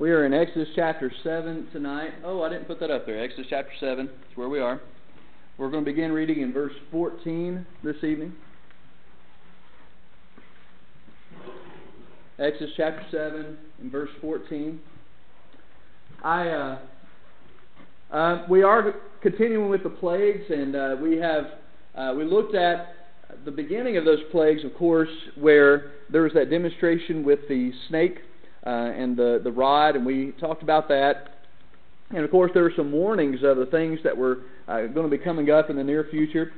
We are in Exodus chapter 7 tonight. Oh, I didn't put that up there. Exodus chapter 7 is where we are. We're going to begin reading in verse 14 this evening. Exodus chapter 7 and verse 14. I, uh, uh, we are continuing with the plagues, and uh, we have uh, we looked at the beginning of those plagues, of course, where there was that demonstration with the snake uh, and the, the rod, and we talked about that. And of course, there were some warnings of the things that were uh, going to be coming up in the near future.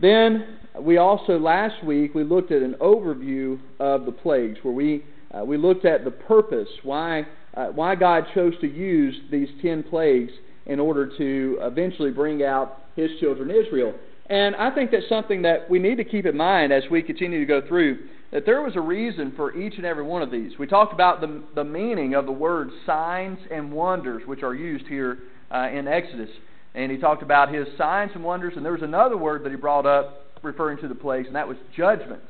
Then we also last week we looked at an overview of the plagues, where we uh, we looked at the purpose why uh, why God chose to use these ten plagues in order to eventually bring out His children Israel. And I think that's something that we need to keep in mind as we continue to go through that there was a reason for each and every one of these. We talked about the, the meaning of the words signs and wonders, which are used here uh, in Exodus. And he talked about his signs and wonders, and there was another word that he brought up referring to the plagues, and that was judgments.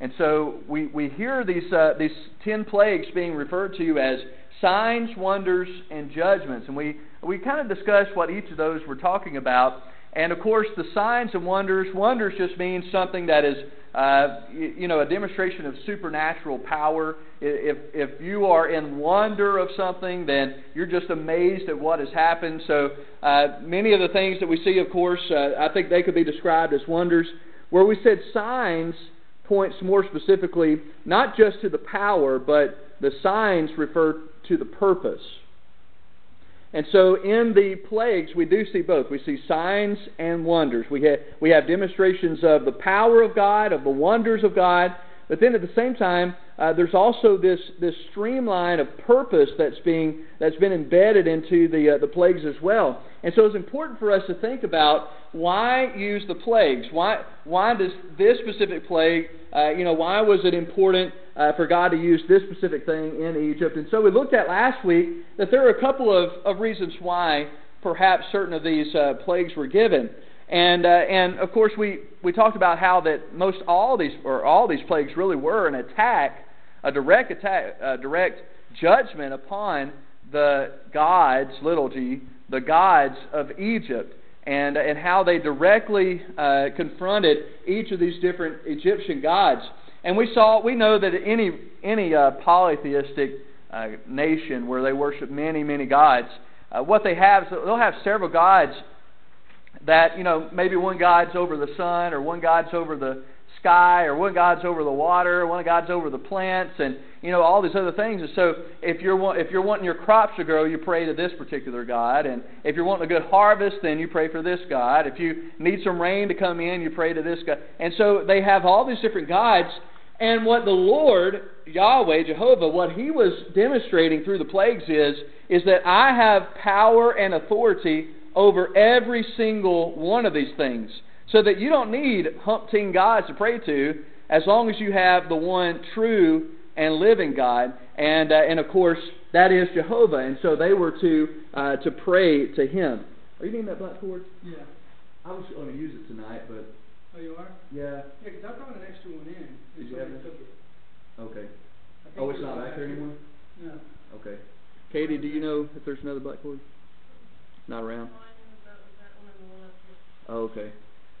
And so we, we hear these, uh, these ten plagues being referred to as signs, wonders, and judgments. And we, we kind of discussed what each of those were talking about. And of course, the signs and wonders, wonders just means something that is uh, you, know, a demonstration of supernatural power. If, if you are in wonder of something, then you're just amazed at what has happened. So, uh, many of the things that we see, of course, uh, I think they could be described as wonders. Where we said signs points more specifically not just to the power, but the signs refer to the purpose. And so in the plagues, we do see both. We see signs and wonders. We have, we have demonstrations of the power of God, of the wonders of God, but then at the same time, uh, there's also this, this streamline of purpose that's, being, that's been embedded into the, uh, the plagues as well. And so it's important for us to think about why use the plagues? Why, why does this specific plague, uh, you know, why was it important uh, for God to use this specific thing in Egypt. And so we looked at last week that there are a couple of, of reasons why perhaps certain of these uh, plagues were given. And, uh, and of course, we, we talked about how that most all these, or all these plagues really were an attack, a direct attack, a direct judgment upon the gods, little g, the gods of Egypt and, and how they directly uh, confronted each of these different Egyptian gods. And we saw, we know that any any uh, polytheistic uh, nation where they worship many many gods, uh, what they have is they'll have several gods that you know maybe one god's over the sun or one god's over the sky or one god's over the water one god's over the plants and you know all these other things. And so if you're if you're wanting your crops to grow you pray to this particular god. And if you're wanting a good harvest then you pray for this god. If you need some rain to come in you pray to this god. And so they have all these different gods. And what the Lord, Yahweh, Jehovah, what he was demonstrating through the plagues is, is that I have power and authority over every single one of these things. So that you don't need humpteen gods to pray to as long as you have the one true and living God. And, uh, and of course, that is Jehovah. And so they were to, uh, to pray to him. Are you needing that blackboard? Yeah. I was going to use it tonight, but Oh, you are? Yeah. Yeah, because I brought an extra one in. Did you have it? It. Okay. Oh, it's not back there anymore? No. Okay. Katie, do you know if there's another blackboard? Not around? Oh, okay.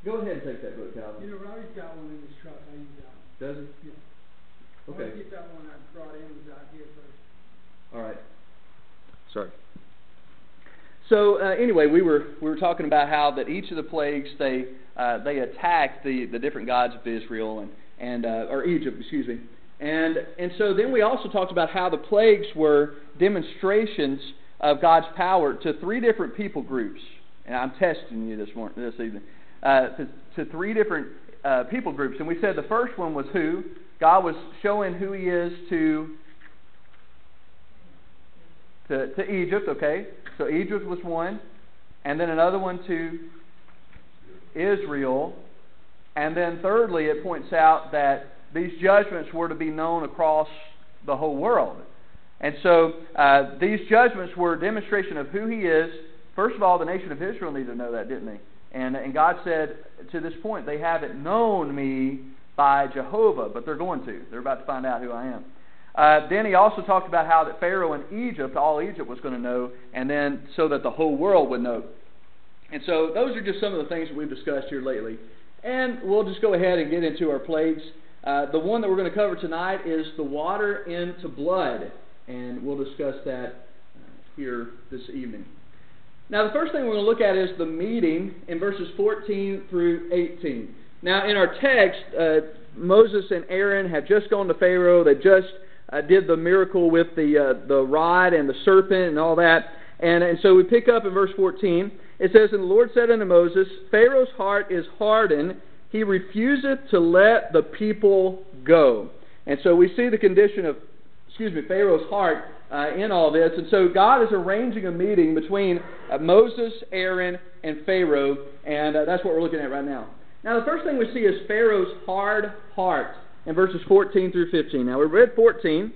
Go ahead and take that book, Calvin. You know, Robbie's got one in his truck. I use that one. Does he? Yeah. I Okay. to get that one I brought in was out here first. All right. Sorry. So uh, anyway, we were we were talking about how that each of the plagues they uh, they attacked the, the different gods of Israel and and uh, or Egypt, excuse me, and and so then we also talked about how the plagues were demonstrations of God's power to three different people groups, and I'm testing you this morning this evening uh, to, to three different uh, people groups, and we said the first one was who God was showing who He is to to, to Egypt, okay? So Egypt was one. And then another one to Israel. And then thirdly, it points out that these judgments were to be known across the whole world. And so uh, these judgments were a demonstration of who he is. First of all, the nation of Israel needed to know that, didn't they? And, and God said to this point, they haven't known me by Jehovah, but they're going to. They're about to find out who I am. Uh, then he also talked about how that Pharaoh in Egypt, all Egypt was going to know, and then so that the whole world would know. And so those are just some of the things that we've discussed here lately. And we'll just go ahead and get into our plagues. Uh, the one that we're going to cover tonight is the water into blood, and we'll discuss that uh, here this evening. Now, the first thing we're going to look at is the meeting in verses 14 through 18. Now, in our text, uh, Moses and Aaron have just gone to Pharaoh. They just uh, did the miracle with the uh, the rod and the serpent and all that. And, and so we pick up in verse 14. It says, And the Lord said unto Moses, Pharaoh's heart is hardened. He refuseth to let the people go. And so we see the condition of, excuse me, Pharaoh's heart uh, in all this. And so God is arranging a meeting between uh, Moses, Aaron, and Pharaoh. And uh, that's what we're looking at right now. Now, the first thing we see is Pharaoh's hard heart in verses 14 through 15. Now, we read 14.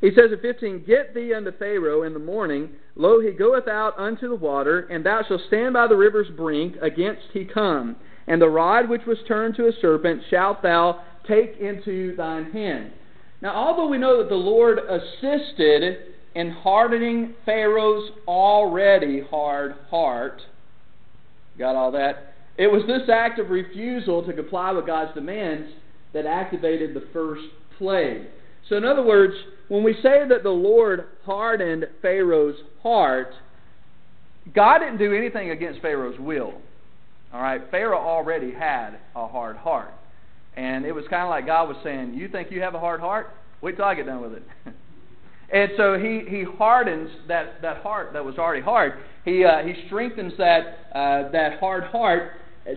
He says in 15, Get thee unto Pharaoh in the morning, lo, he goeth out unto the water, and thou shalt stand by the river's brink against he come. And the rod which was turned to a serpent shalt thou take into thine hand. Now, although we know that the Lord assisted in hardening Pharaoh's already hard heart, got all that? It was this act of refusal to comply with God's demands that activated the first plague. So, in other words, when we say that the Lord hardened Pharaoh's heart, God didn't do anything against Pharaoh's will. All right, Pharaoh already had a hard heart. And it was kind of like God was saying, You think you have a hard heart? Wait till I get done with it. and so he, he hardens that, that heart that was already hard. He, uh, he strengthens that, uh, that hard heart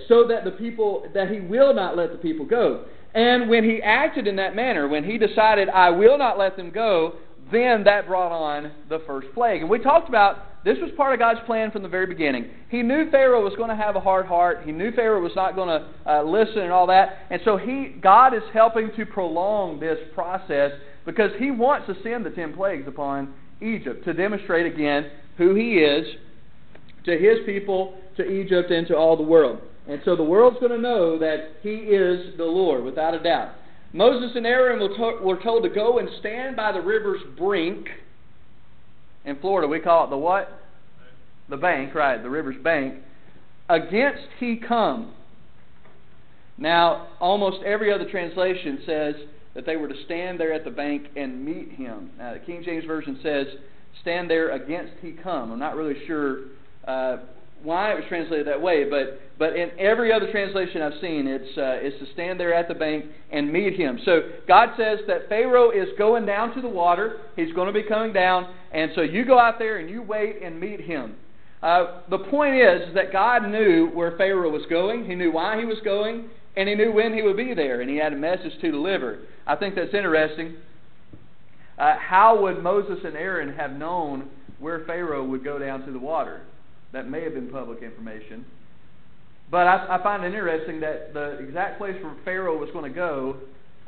so that the people, that he will not let the people go. And when he acted in that manner, when he decided, I will not let them go, then that brought on the first plague. And we talked about this was part of God's plan from the very beginning. He knew Pharaoh was going to have a hard heart. He knew Pharaoh was not going to uh, listen and all that. And so he, God is helping to prolong this process because he wants to send the ten plagues upon Egypt to demonstrate again who he is to his people, to Egypt, and to all the world. And so the world's going to know that he is the Lord, without a doubt. Moses and Aaron were told to go and stand by the river's brink. In Florida, we call it the what? The bank, right, the river's bank. Against he come. Now, almost every other translation says that they were to stand there at the bank and meet him. Now, the King James Version says, stand there against he come. I'm not really sure uh, why it was translated that way, but but in every other translation I've seen, it's uh, it's to stand there at the bank and meet him. So God says that Pharaoh is going down to the water; he's going to be coming down, and so you go out there and you wait and meet him. Uh, the point is that God knew where Pharaoh was going. He knew why he was going, and he knew when he would be there, and he had a message to deliver. I think that's interesting. Uh, how would Moses and Aaron have known where Pharaoh would go down to the water? That may have been public information. But I, I find it interesting that the exact place where Pharaoh was going to go,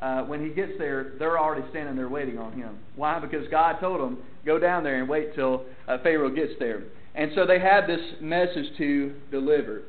uh, when he gets there, they're already standing there waiting on him. Why? Because God told them, go down there and wait till uh, Pharaoh gets there. And so they had this message to deliver.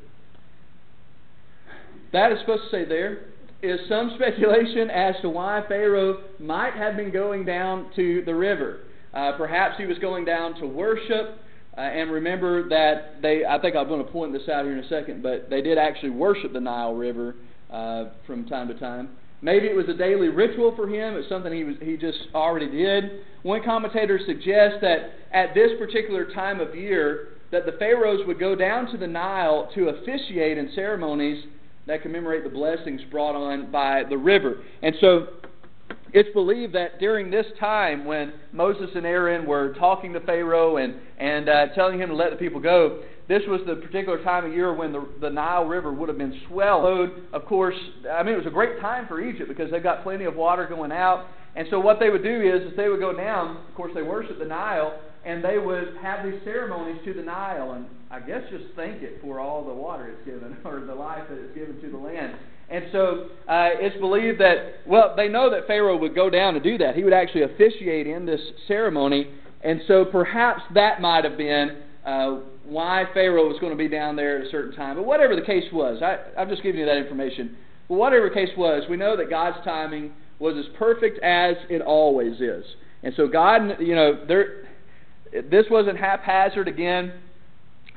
That is supposed to say there is some speculation as to why Pharaoh might have been going down to the river. Uh, perhaps he was going down to worship. Uh, and remember that they, I think I'm going to point this out here in a second, but they did actually worship the Nile River uh, from time to time. Maybe it was a daily ritual for him. It's something he, was, he just already did. One commentator suggests that at this particular time of year, that the pharaohs would go down to the Nile to officiate in ceremonies that commemorate the blessings brought on by the river. And so it's believed that during this time when Moses and Aaron were talking to Pharaoh and, and uh, telling him to let the people go, this was the particular time of year when the, the Nile River would have been swelled. Of course, I mean, it was a great time for Egypt because they've got plenty of water going out. And so what they would do is, is they would go down, of course, they worship the Nile, and they would have these ceremonies to the Nile, and I guess just thank it for all the water it's given, or the life that it's given to the land. And so uh, it's believed that, well, they know that Pharaoh would go down to do that. He would actually officiate in this ceremony. And so perhaps that might have been uh, why Pharaoh was going to be down there at a certain time. But whatever the case was, I, I'm just giving you that information. But whatever the case was, we know that God's timing was as perfect as it always is. And so God, you know, there, this wasn't haphazard again,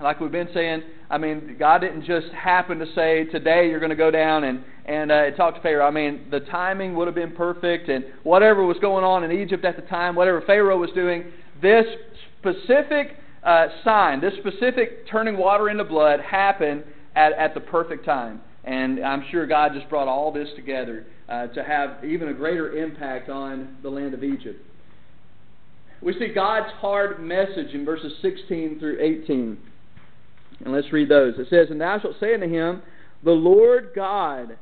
like we've been saying. I mean, God didn't just happen to say today you're going to go down and and uh, talk to Pharaoh. I mean, the timing would have been perfect, and whatever was going on in Egypt at the time, whatever Pharaoh was doing, this specific uh, sign, this specific turning water into blood, happened at at the perfect time. And I'm sure God just brought all this together uh, to have even a greater impact on the land of Egypt. We see God's hard message in verses 16 through 18. And let's read those. It says, And thou shalt say unto him, The Lord God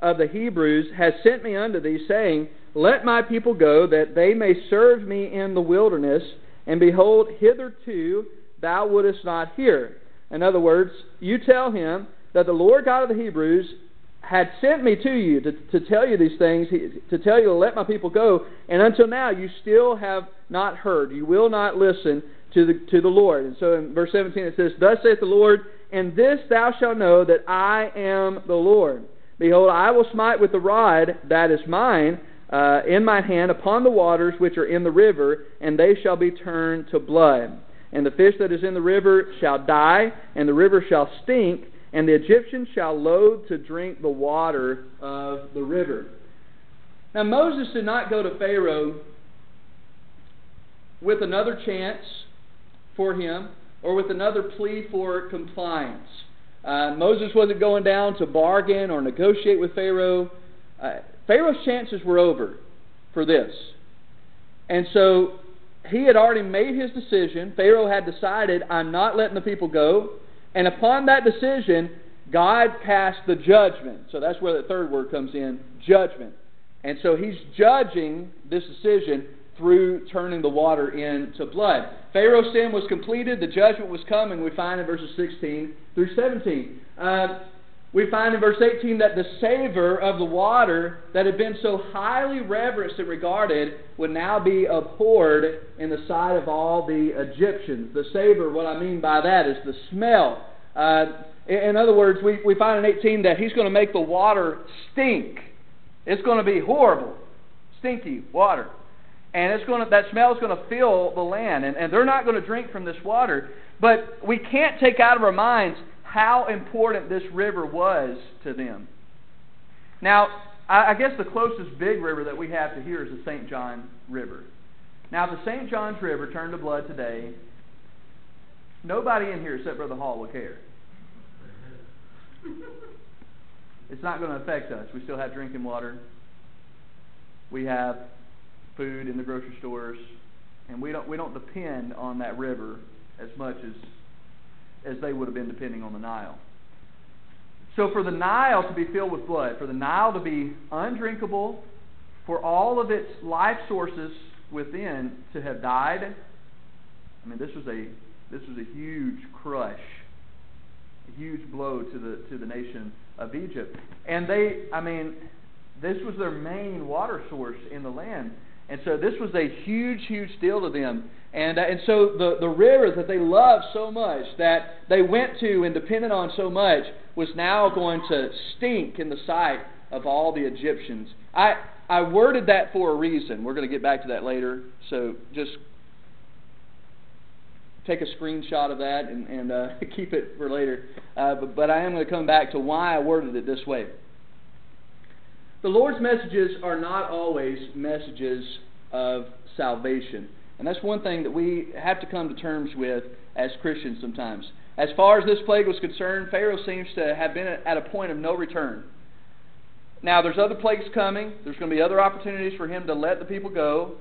of the Hebrews has sent me unto thee, saying, Let my people go, that they may serve me in the wilderness. And behold, hitherto thou wouldest not hear. In other words, you tell him that the Lord God of the Hebrews had sent me to you to, to tell you these things, to tell you to let my people go, and until now you still have not heard. You will not listen to the, to the Lord. And so in verse 17 it says, Thus saith the Lord, and this thou shalt know that I am the Lord. Behold, I will smite with the rod that is mine uh, in my hand upon the waters which are in the river, and they shall be turned to blood. And the fish that is in the river shall die, and the river shall stink, and the Egyptians shall loathe to drink the water of the river. Now, Moses did not go to Pharaoh with another chance for him or with another plea for compliance. Uh, Moses wasn't going down to bargain or negotiate with Pharaoh. Uh, Pharaoh's chances were over for this. And so he had already made his decision. Pharaoh had decided, I'm not letting the people go. And upon that decision, God cast the judgment. So that's where the third word comes in judgment. And so he's judging this decision through turning the water into blood. Pharaoh's sin was completed, the judgment was coming, we find in verses 16 through 17. Uh, we find in verse 18 that the savor of the water that had been so highly reverenced and regarded would now be abhorred in the sight of all the Egyptians. The savor, what I mean by that, is the smell. Uh, in other words, we, we find in 18 that he's going to make the water stink. It's going to be horrible, stinky water. And it's going to, that smell is going to fill the land. And, and they're not going to drink from this water. But we can't take out of our minds how important this river was to them. Now, I guess the closest big river that we have to here is the St. John River. Now, if the St. John's River turned to blood today, nobody in here except Brother Hall would care. It's not going to affect us. We still have drinking water. We have food in the grocery stores, and we don't we don't depend on that river as much as as they would have been depending on the Nile. So for the Nile to be filled with blood, for the Nile to be undrinkable, for all of its life sources within to have died, I mean this was a this was a huge crush, a huge blow to the to the nation of Egypt. And they I mean this was their main water source in the land. And so this was a huge, huge deal to them. And, uh, and so the, the river that they loved so much, that they went to and depended on so much, was now going to stink in the sight of all the Egyptians. I, I worded that for a reason. We're going to get back to that later. So just take a screenshot of that and, and uh, keep it for later. Uh, but, but I am going to come back to why I worded it this way. The Lord's messages are not always messages of salvation. And that's one thing that we have to come to terms with as Christians sometimes. As far as this plague was concerned, Pharaoh seems to have been at a point of no return. Now, there's other plagues coming. There's going to be other opportunities for him to let the people go.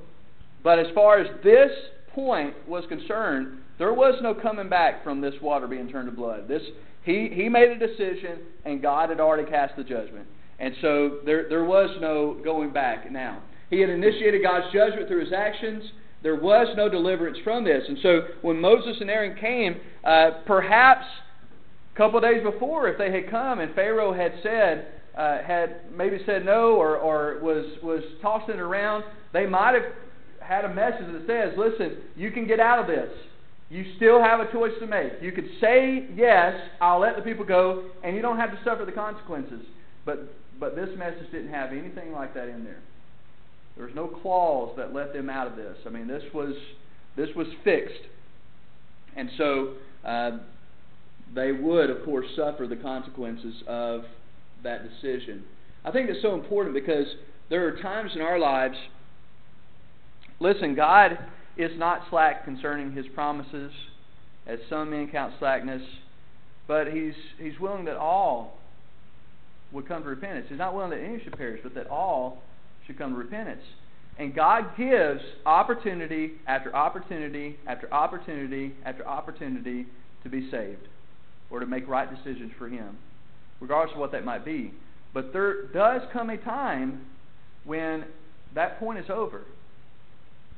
But as far as this point was concerned, there was no coming back from this water being turned to blood. This, he, he made a decision, and God had already cast the judgment. And so there, there was no going back now. He had initiated God's judgment through his actions. There was no deliverance from this. And so when Moses and Aaron came, uh, perhaps a couple of days before, if they had come and Pharaoh had said, uh, had maybe said no or, or was, was tossing it around, they might have had a message that says, listen, you can get out of this. You still have a choice to make. You could say, yes, I'll let the people go, and you don't have to suffer the consequences. But but this message didn't have anything like that in there. There was no clause that let them out of this. I mean, this was this was fixed, and so uh, they would, of course, suffer the consequences of that decision. I think it's so important because there are times in our lives. Listen, God is not slack concerning His promises, as some men count slackness, but He's He's willing that all would come to repentance. He's not willing that any should perish, but that all should come to repentance. And God gives opportunity after opportunity after opportunity after opportunity to be saved or to make right decisions for Him, regardless of what that might be. But there does come a time when that point is over,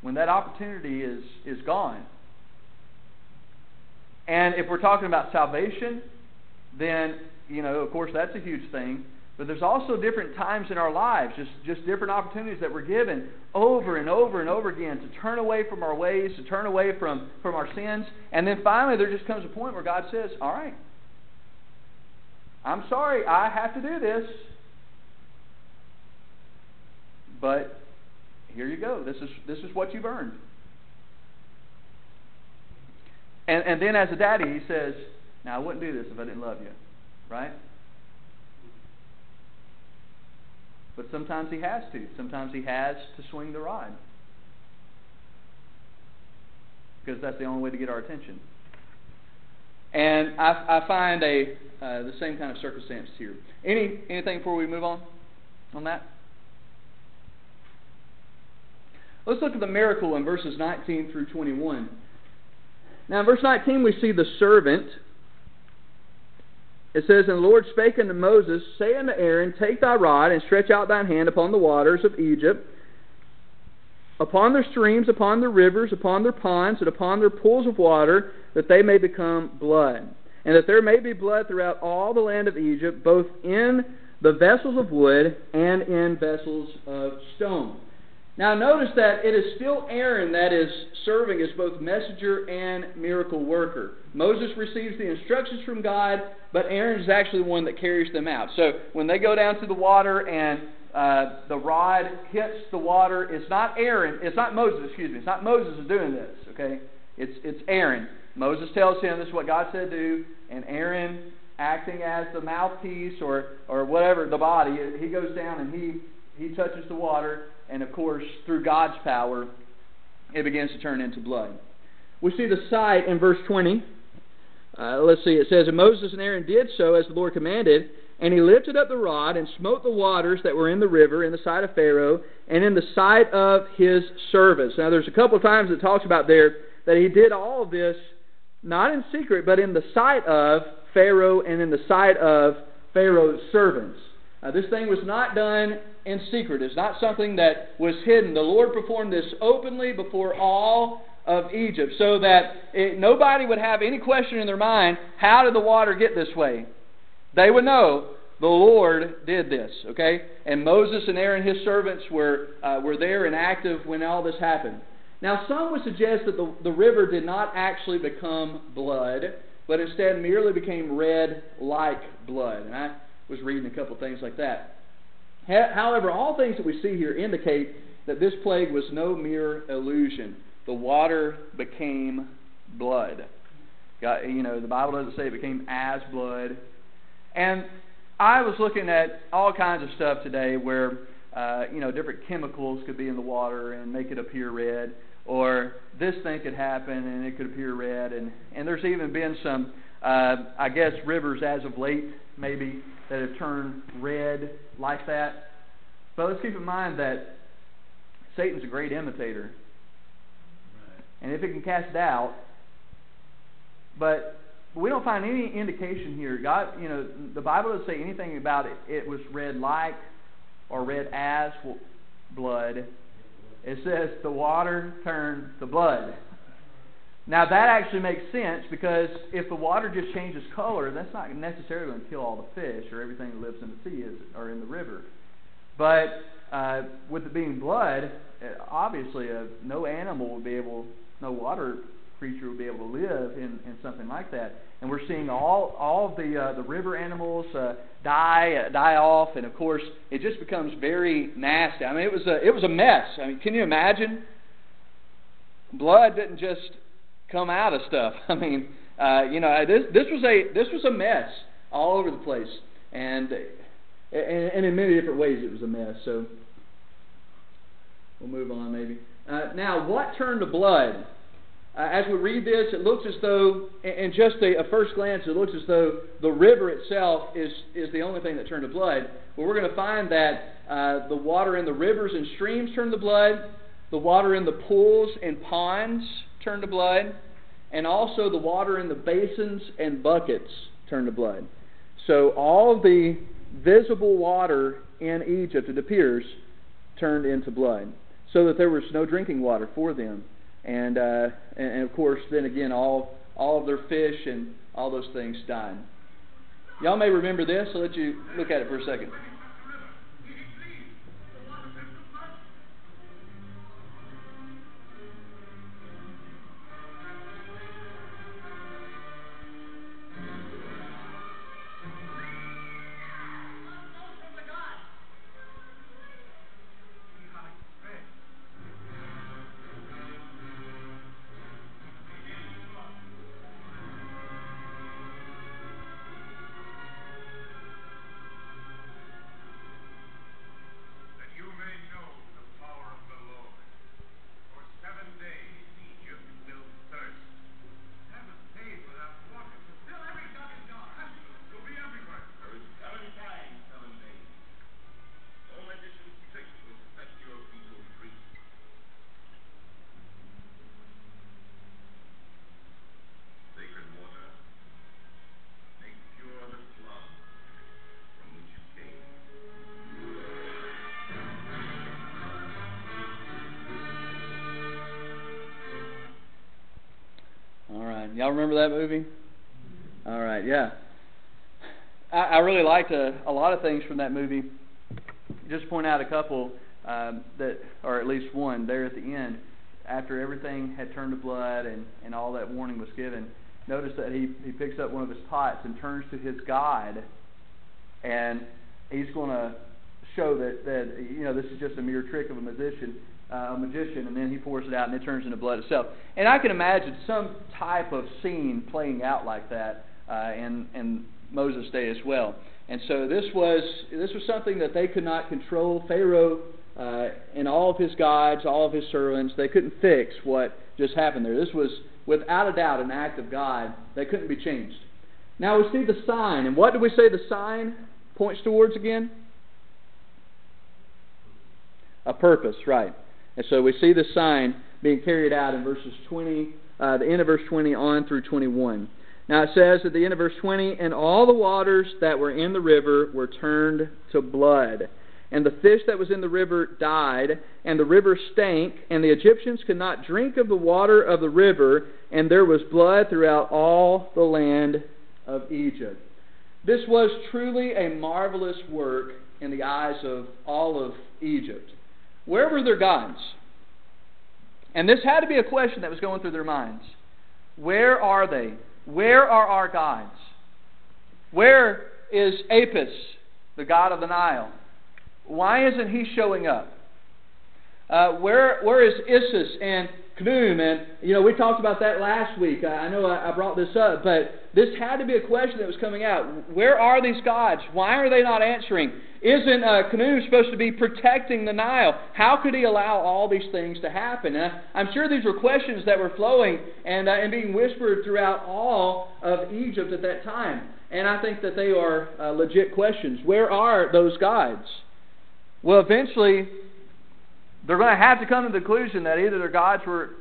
when that opportunity is, is gone. And if we're talking about salvation, then, you know, of course, that's a huge thing. But there's also different times in our lives, just, just different opportunities that we're given over and over and over again to turn away from our ways, to turn away from, from our sins. And then finally, there just comes a point where God says, All right, I'm sorry, I have to do this. But here you go. This is, this is what you've earned. And, and then as a daddy, he says, Now, I wouldn't do this if I didn't love you. Right? But sometimes he has to. Sometimes he has to swing the rod. Because that's the only way to get our attention. And I, I find a uh, the same kind of circumstance here. Any anything before we move on on that? Let's look at the miracle in verses 19 through 21. Now, in verse 19, we see the servant it says, And the Lord spake unto Moses, Say unto Aaron, Take thy rod, and stretch out thine hand upon the waters of Egypt, upon their streams, upon their rivers, upon their ponds, and upon their pools of water, that they may become blood. And that there may be blood throughout all the land of Egypt, both in the vessels of wood and in vessels of stone. Now, notice that it is still Aaron that is serving as both messenger and miracle worker. Moses receives the instructions from God, but Aaron is actually the one that carries them out. So, when they go down to the water and uh, the rod hits the water, it's not Aaron, it's not Moses, excuse me, it's not Moses who's doing this, okay? It's, it's Aaron. Moses tells him this is what God said to do, and Aaron, acting as the mouthpiece or, or whatever, the body, he goes down and he, he touches the water and of course, through God's power, it begins to turn into blood. We see the sight in verse 20. Uh, let's see, it says, And Moses and Aaron did so as the Lord commanded, and he lifted up the rod and smote the waters that were in the river in the sight of Pharaoh and in the sight of his servants. Now, there's a couple of times it talks about there that he did all of this not in secret, but in the sight of Pharaoh and in the sight of Pharaoh's servants. Uh, this thing was not done in secret. It's not something that was hidden. The Lord performed this openly before all of Egypt so that it, nobody would have any question in their mind how did the water get this way? They would know the Lord did this, okay? And Moses and Aaron, his servants, were, uh, were there and active when all this happened. Now, some would suggest that the, the river did not actually become blood, but instead merely became red like blood. And I was reading a couple things like that. However, all things that we see here indicate that this plague was no mere illusion. The water became blood. God, you know, the Bible doesn't say it became as blood. And I was looking at all kinds of stuff today where, uh, you know, different chemicals could be in the water and make it appear red, or this thing could happen and it could appear red. And, and there's even been some, uh, I guess, rivers as of late, maybe, that have turned red like that. But let's keep in mind that Satan's a great imitator. Right. And if it can cast doubt, but we don't find any indication here. God, you know, the Bible doesn't say anything about it. It was red like or red as blood. It says the water turned to blood. Now that actually makes sense because if the water just changes color, that's not necessarily going to kill all the fish or everything that lives in the sea is, or in the river. But uh, with it being blood, uh, obviously uh, no animal would be able, no water creature would be able to live in, in something like that. And we're seeing all all of the uh, the river animals uh, die uh, die off, and of course it just becomes very nasty. I mean, it was a it was a mess. I mean, can you imagine? Blood didn't just come out of stuff. I mean, uh, you know, this this was a this was a mess all over the place, and and, and in many different ways it was a mess. So we'll move on maybe. Uh, now, what turned to blood? Uh, as we read this, it looks as though, in just a, a, first glance, it looks as though the river itself is, is the only thing that turned to blood. But we're going to find that uh, the water in the rivers and streams turned to blood, the water in the pools and ponds turned to blood, and also the water in the basins and buckets turned to blood. So all the visible water in Egypt, it appears, turned into blood, so that there was no drinking water for them. And, uh, and, and of course, then again, all, all of their fish and all those things died. Y'all may remember this, I'll let you look at it for a second. Y'all remember that movie? All right, yeah. I, I really liked a, a lot of things from that movie. Just point out a couple um, that, or at least one there at the end, after everything had turned to blood and, and all that warning was given. Notice that he, he picks up one of his pots and turns to his God, and he's going to show that, that you know this is just a mere trick of a magician uh, a magician, and then he pours it out, and it turns into blood itself. And I can imagine some type of scene playing out like that uh, in in Moses' day as well. And so this was this was something that they could not control. Pharaoh uh, and all of his gods, all of his servants, they couldn't fix what just happened there. This was without a doubt an act of God that couldn't be changed. Now we see the sign, and what do we say the sign points towards again? A purpose, right. And so we see the sign being carried out in verses 20, uh, the end of verse 20 on through 21. Now it says at the end of verse 20, and all the waters that were in the river were turned to blood. And the fish that was in the river died, and the river stank, and the Egyptians could not drink of the water of the river, and there was blood throughout all the land of Egypt. This was truly a marvelous work in the eyes of all of Egypt. Where were their gods? And this had to be a question that was going through their minds. Where are they? Where are our gods? Where is Apis, the god of the Nile? Why isn't he showing up? Uh, where, where is Isis and Khnum? And, you know, we talked about that last week. I, I know I, I brought this up, but this had to be a question that was coming out. Where are these gods? Why are they not answering? Isn't uh, Khnum supposed to be protecting the Nile? How could he allow all these things to happen? Uh, I'm sure these were questions that were flowing and, uh, and being whispered throughout all of Egypt at that time. And I think that they are uh, legit questions. Where are those gods? Well, eventually, they're going to have to come to the conclusion that either their gods were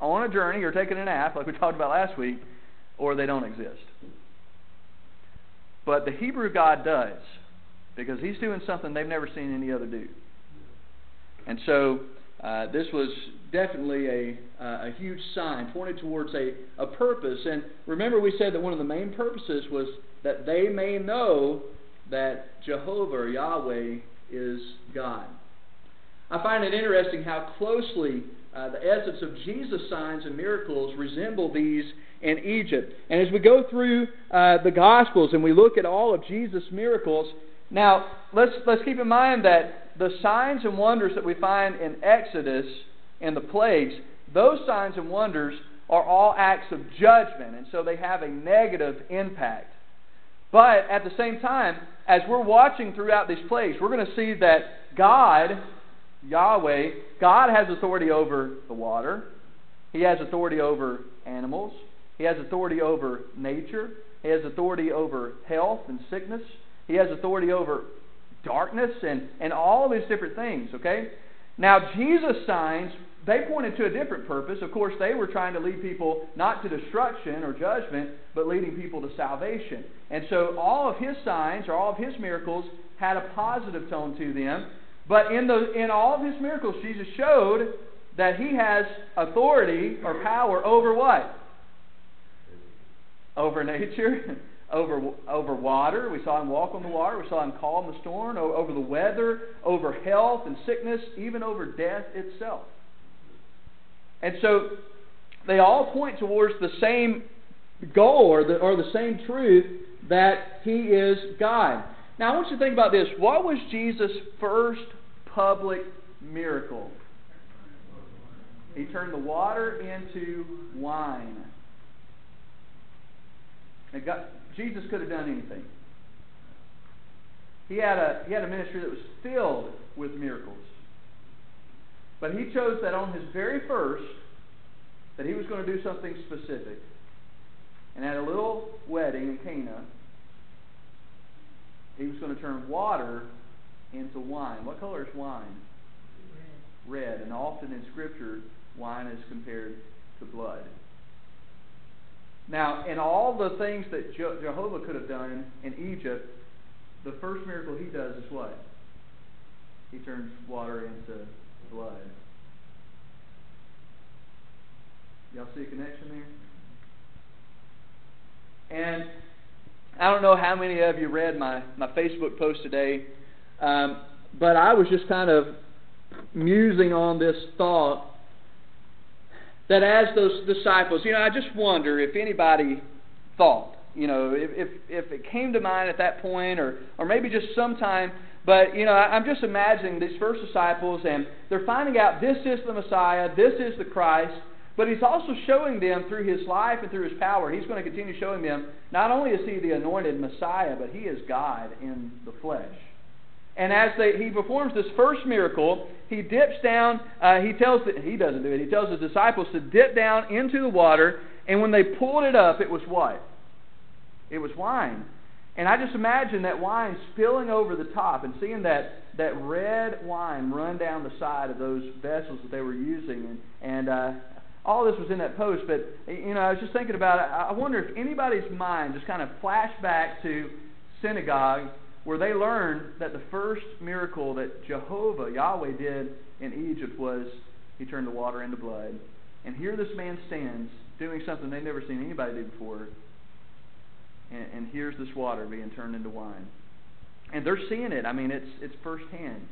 on a journey or taking a nap, like we talked about last week, or they don't exist. But the Hebrew God does, because he's doing something they've never seen any other do. And so uh, this was definitely a, uh, a huge sign, pointed towards a, a purpose. And remember, we said that one of the main purposes was that they may know that Jehovah, Yahweh, is God. I find it interesting how closely uh, the essence of Jesus' signs and miracles resemble these in Egypt. And as we go through uh, the Gospels and we look at all of Jesus' miracles, now let's let's keep in mind that the signs and wonders that we find in Exodus and the plagues, those signs and wonders are all acts of judgment, and so they have a negative impact. But at the same time, as we're watching throughout these plagues, we're going to see that God, Yahweh, God has authority over the water. He has authority over animals. He has authority over nature. He has authority over health and sickness. He has authority over darkness and, and all these different things, okay? Now, Jesus' signs they pointed to a different purpose. Of course, they were trying to lead people not to destruction or judgment, but leading people to salvation. And so all of his signs or all of his miracles had a positive tone to them. But in, the, in all of his miracles, Jesus showed that he has authority or power over what? Over nature, over, over water. We saw him walk on the water. We saw him calm the storm, over the weather, over health and sickness, even over death itself. And so they all point towards the same goal or the, or the same truth that He is God. Now, I want you to think about this. What was Jesus' first public miracle? He turned the water into wine. God, Jesus could have done anything. He had, a, he had a ministry that was filled with miracles. But he chose that on his very first, that he was going to do something specific. And at a little wedding in Cana, he was going to turn water into wine. What color is wine? Red. Red. And often in Scripture, wine is compared to blood. Now, in all the things that Jehovah could have done in Egypt, the first miracle he does is what? He turns water into blood. Y'all see a connection there? And I don't know how many of you read my, my Facebook post today, um, but I was just kind of musing on this thought that as those disciples, you know, I just wonder if anybody thought, you know, if, if, if it came to mind at that point, or, or maybe just sometime but, you know, I'm just imagining these first disciples, and they're finding out this is the Messiah, this is the Christ. But he's also showing them through his life and through his power, he's going to continue showing them not only is he the anointed Messiah, but he is God in the flesh. And as they, he performs this first miracle, he dips down. Uh, he tells the, he doesn't do it. He tells his disciples to dip down into the water, and when they pulled it up, it was what? It was wine. And I just imagine that wine spilling over the top and seeing that, that red wine run down the side of those vessels that they were using. And, and uh, all this was in that post, but you know, I was just thinking about it. I wonder if anybody's mind just kind of flashed back to synagogue where they learned that the first miracle that Jehovah, Yahweh, did in Egypt was he turned the water into blood. And here this man stands doing something they've never seen anybody do before and, and here's this water being turned into wine. And they're seeing it. I mean, it's it's firsthand.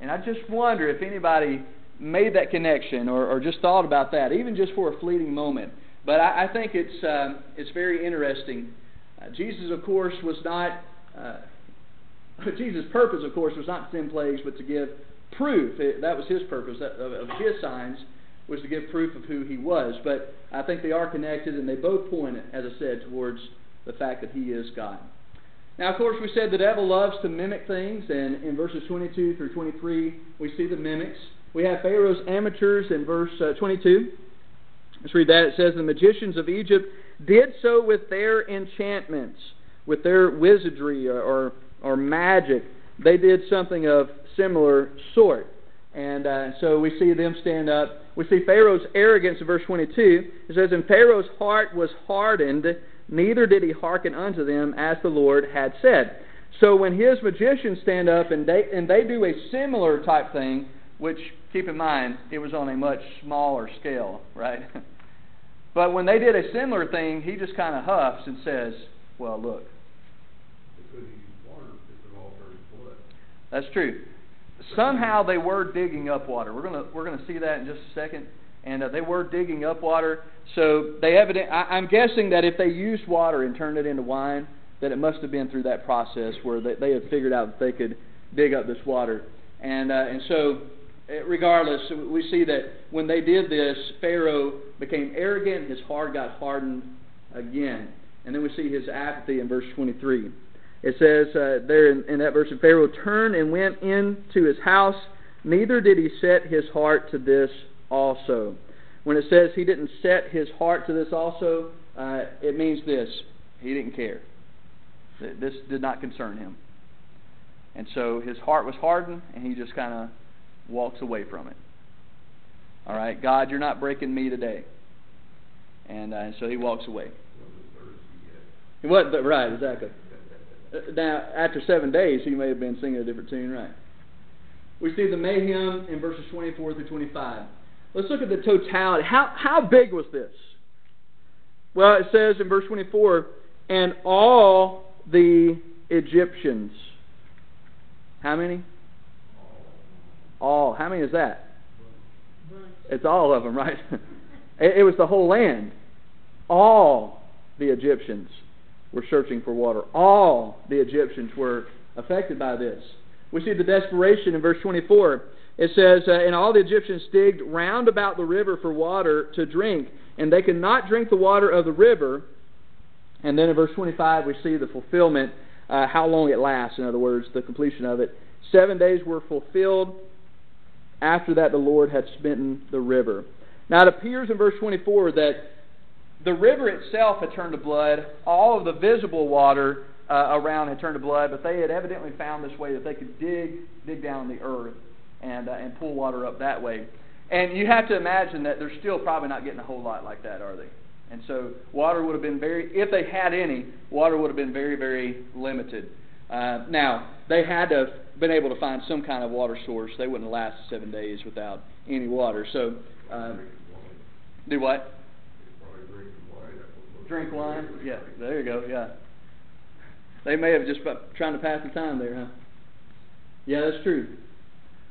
And I just wonder if anybody made that connection or, or just thought about that, even just for a fleeting moment. But I, I think it's uh, it's very interesting. Uh, Jesus, of course, was not. Uh, Jesus' purpose, of course, was not to send plagues, but to give proof. It, that was his purpose of, of his signs was to give proof of who he was. But I think they are connected, and they both point, as I said, towards the fact that he is God. Now, of course, we said the devil loves to mimic things, and in verses 22 through 23, we see the mimics. We have Pharaoh's amateurs in verse uh, 22. Let's read that. It says, The magicians of Egypt did so with their enchantments, with their wizardry or, or, magic. They did something of similar sort. And uh, so we see them stand up. We see Pharaoh's arrogance in verse 22. It says, And Pharaoh's heart was hardened neither did he hearken unto them as the Lord had said. So when his magicians stand up and they and they do a similar type thing, which keep in mind it was on a much smaller scale, right? but when they did a similar thing, he just kind of huffs and says, "Well, look." That's true. somehow they were digging up water. We're gonna we're gonna see that in just a second. And uh, they were digging up water, so they evident. I, I'm guessing that if they used water and turned it into wine, that it must have been through that process where they, they had figured out that they could dig up this water. And uh, and so, eh, regardless, we see that when they did this, Pharaoh became arrogant. His heart got hardened again. And then we see his apathy in verse 23. It says uh, there in, in that verse, Pharaoh turned and went into his house, neither did he set his heart to this also. When it says he didn't set his heart to this also, uh, it means this he didn't care. This did not concern him. And so his heart was hardened, and he just kind of walks away from it. All right, God, you're not breaking me today. And, uh, and so he walks away. He wasn't, right, exactly. Uh, now, after seven days, he may have been singing a different tune, right? We see the mayhem in verses 24 through 25. Let's look at the totality. How, how big was this? Well, it says in verse 24, and all the Egyptians. How many? All. How many is that? It's all of them, right? it, it was the whole land. All the Egyptians were searching for water. All the Egyptians were affected by this. We see the desperation in verse 24. It says, uh, And all the Egyptians digged round about the river for water to drink, and they could not drink the water of the river. And then in verse 25, we see the fulfillment, uh, how long it lasts, in other words, the completion of it. Seven days were fulfilled. After that, the Lord had smitten the river. Now, it appears in verse 24 that the river itself had turned to blood. All of the visible water uh, around had turned to blood, but they had evidently found this way that they could dig dig down the earth and uh, and pull water up that way. And you have to imagine that they're still probably not getting a whole lot like that, are they? And so water would have been very, if they had any, water would have been very, very limited. Uh, now they had to have been able to find some kind of water source. They wouldn't have lasted seven days without any water. So, uh, do what? Drink wine. Yeah, there you go. Yeah. They may have just trying to pass the time there, huh? Yeah, that's true.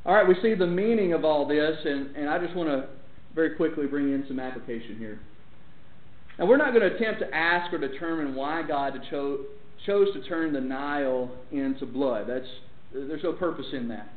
All right, we see the meaning of all this, and, and I just want to very quickly bring in some application here. Now, we're not going to attempt to ask or determine why God cho- chose to turn the Nile into blood. That's, there's no purpose in that.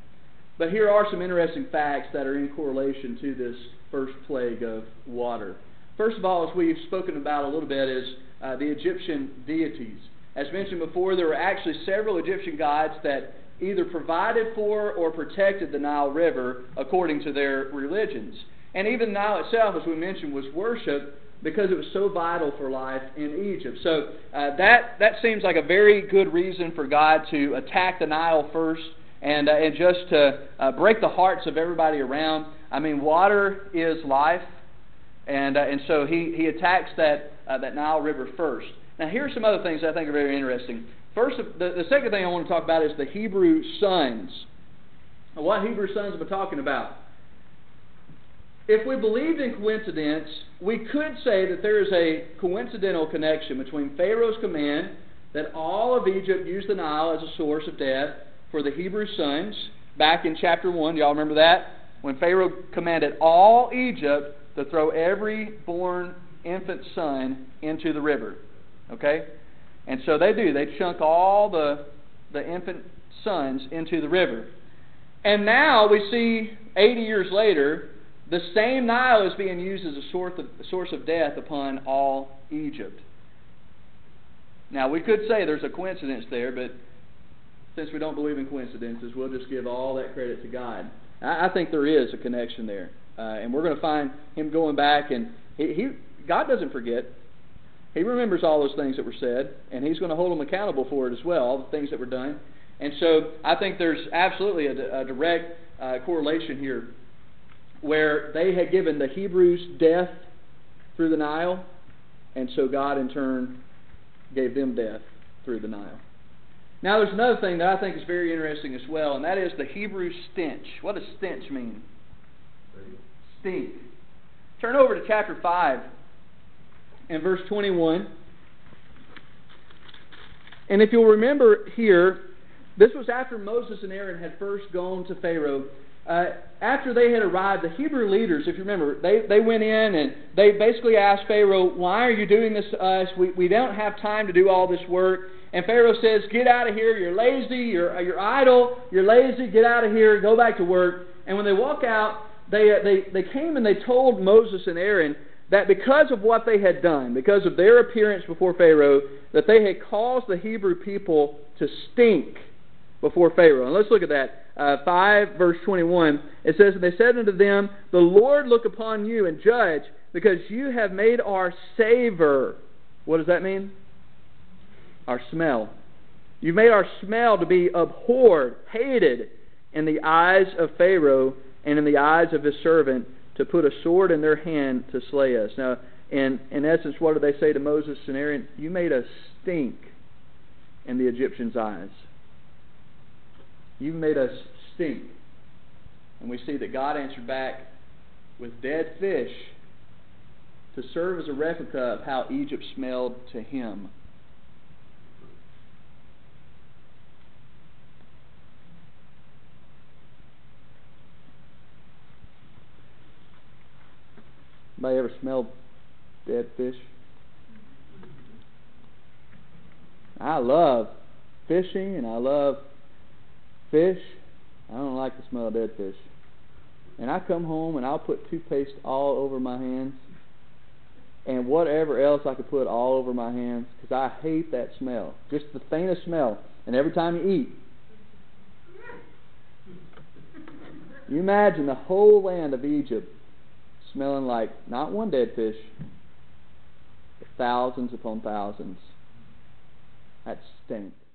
But here are some interesting facts that are in correlation to this first plague of water. First of all, as we've spoken about a little bit, is uh, the Egyptian deities. As mentioned before, there were actually several Egyptian gods that either provided for or protected the Nile River according to their religions. And even Nile itself, as we mentioned, was worshipped because it was so vital for life in Egypt. So uh, that that seems like a very good reason for God to attack the Nile first and uh, and just to uh, break the hearts of everybody around. I mean, water is life, and uh, and so he he attacks that uh, that Nile River first. Now, here are some other things I think are very interesting. First, the, the second thing I want to talk about is the Hebrew sons. What Hebrew sons am I talking about? If we believed in coincidence, we could say that there is a coincidental connection between Pharaoh's command that all of Egypt use the Nile as a source of death for the Hebrew sons back in chapter 1. Y'all remember that? When Pharaoh commanded all Egypt to throw every born infant son into the river. Okay? And so they do. They chunk all the, the infant sons into the river. And now we see 80 years later, the same Nile is being used as a source of, a source of death upon all Egypt. Now, we could say there's a coincidence there, but since we don't believe in coincidences, we'll just give all that credit to God. I, I think there is a connection there. Uh, and we're going to find him going back, and he, he God doesn't forget. He remembers all those things that were said, and he's going to hold them accountable for it as well, all the things that were done. And so I think there's absolutely a, a direct uh, correlation here where they had given the Hebrews death through the Nile, and so God in turn gave them death through the Nile. Now, there's another thing that I think is very interesting as well, and that is the Hebrew stench. What does stench mean? Stink. Turn over to chapter 5 and verse 21. And if you'll remember here, this was after Moses and Aaron had first gone to Pharaoh. Uh, after they had arrived, the Hebrew leaders, if you remember, they, they went in and they basically asked Pharaoh, Why are you doing this to us? We, we don't have time to do all this work. And Pharaoh says, Get out of here. You're lazy. You're, you're idle. You're lazy. Get out of here. Go back to work. And when they walk out, they, uh, they, they came and they told Moses and Aaron that because of what they had done, because of their appearance before Pharaoh, that they had caused the Hebrew people to stink before Pharaoh. And let's look at that. Uh, 5 verse 21. It says, And they said unto them, The Lord look upon you and judge, because you have made our savor. What does that mean? Our smell. You've made our smell to be abhorred, hated in the eyes of Pharaoh and in the eyes of his servant to put a sword in their hand to slay us. Now, in, in essence, what do they say to Moses and Aaron? You made us stink in the Egyptians' eyes. You've made us stink. And we see that God answered back with dead fish to serve as a replica of how Egypt smelled to him. Anybody ever smelled dead fish? I love fishing and I love fish. I don't like the smell of dead fish. And I come home and I'll put toothpaste all over my hands and whatever else I could put all over my hands because I hate that smell. Just the faintest smell. And every time you eat, you imagine the whole land of Egypt smelling like not one dead fish, but thousands upon thousands. That stinks.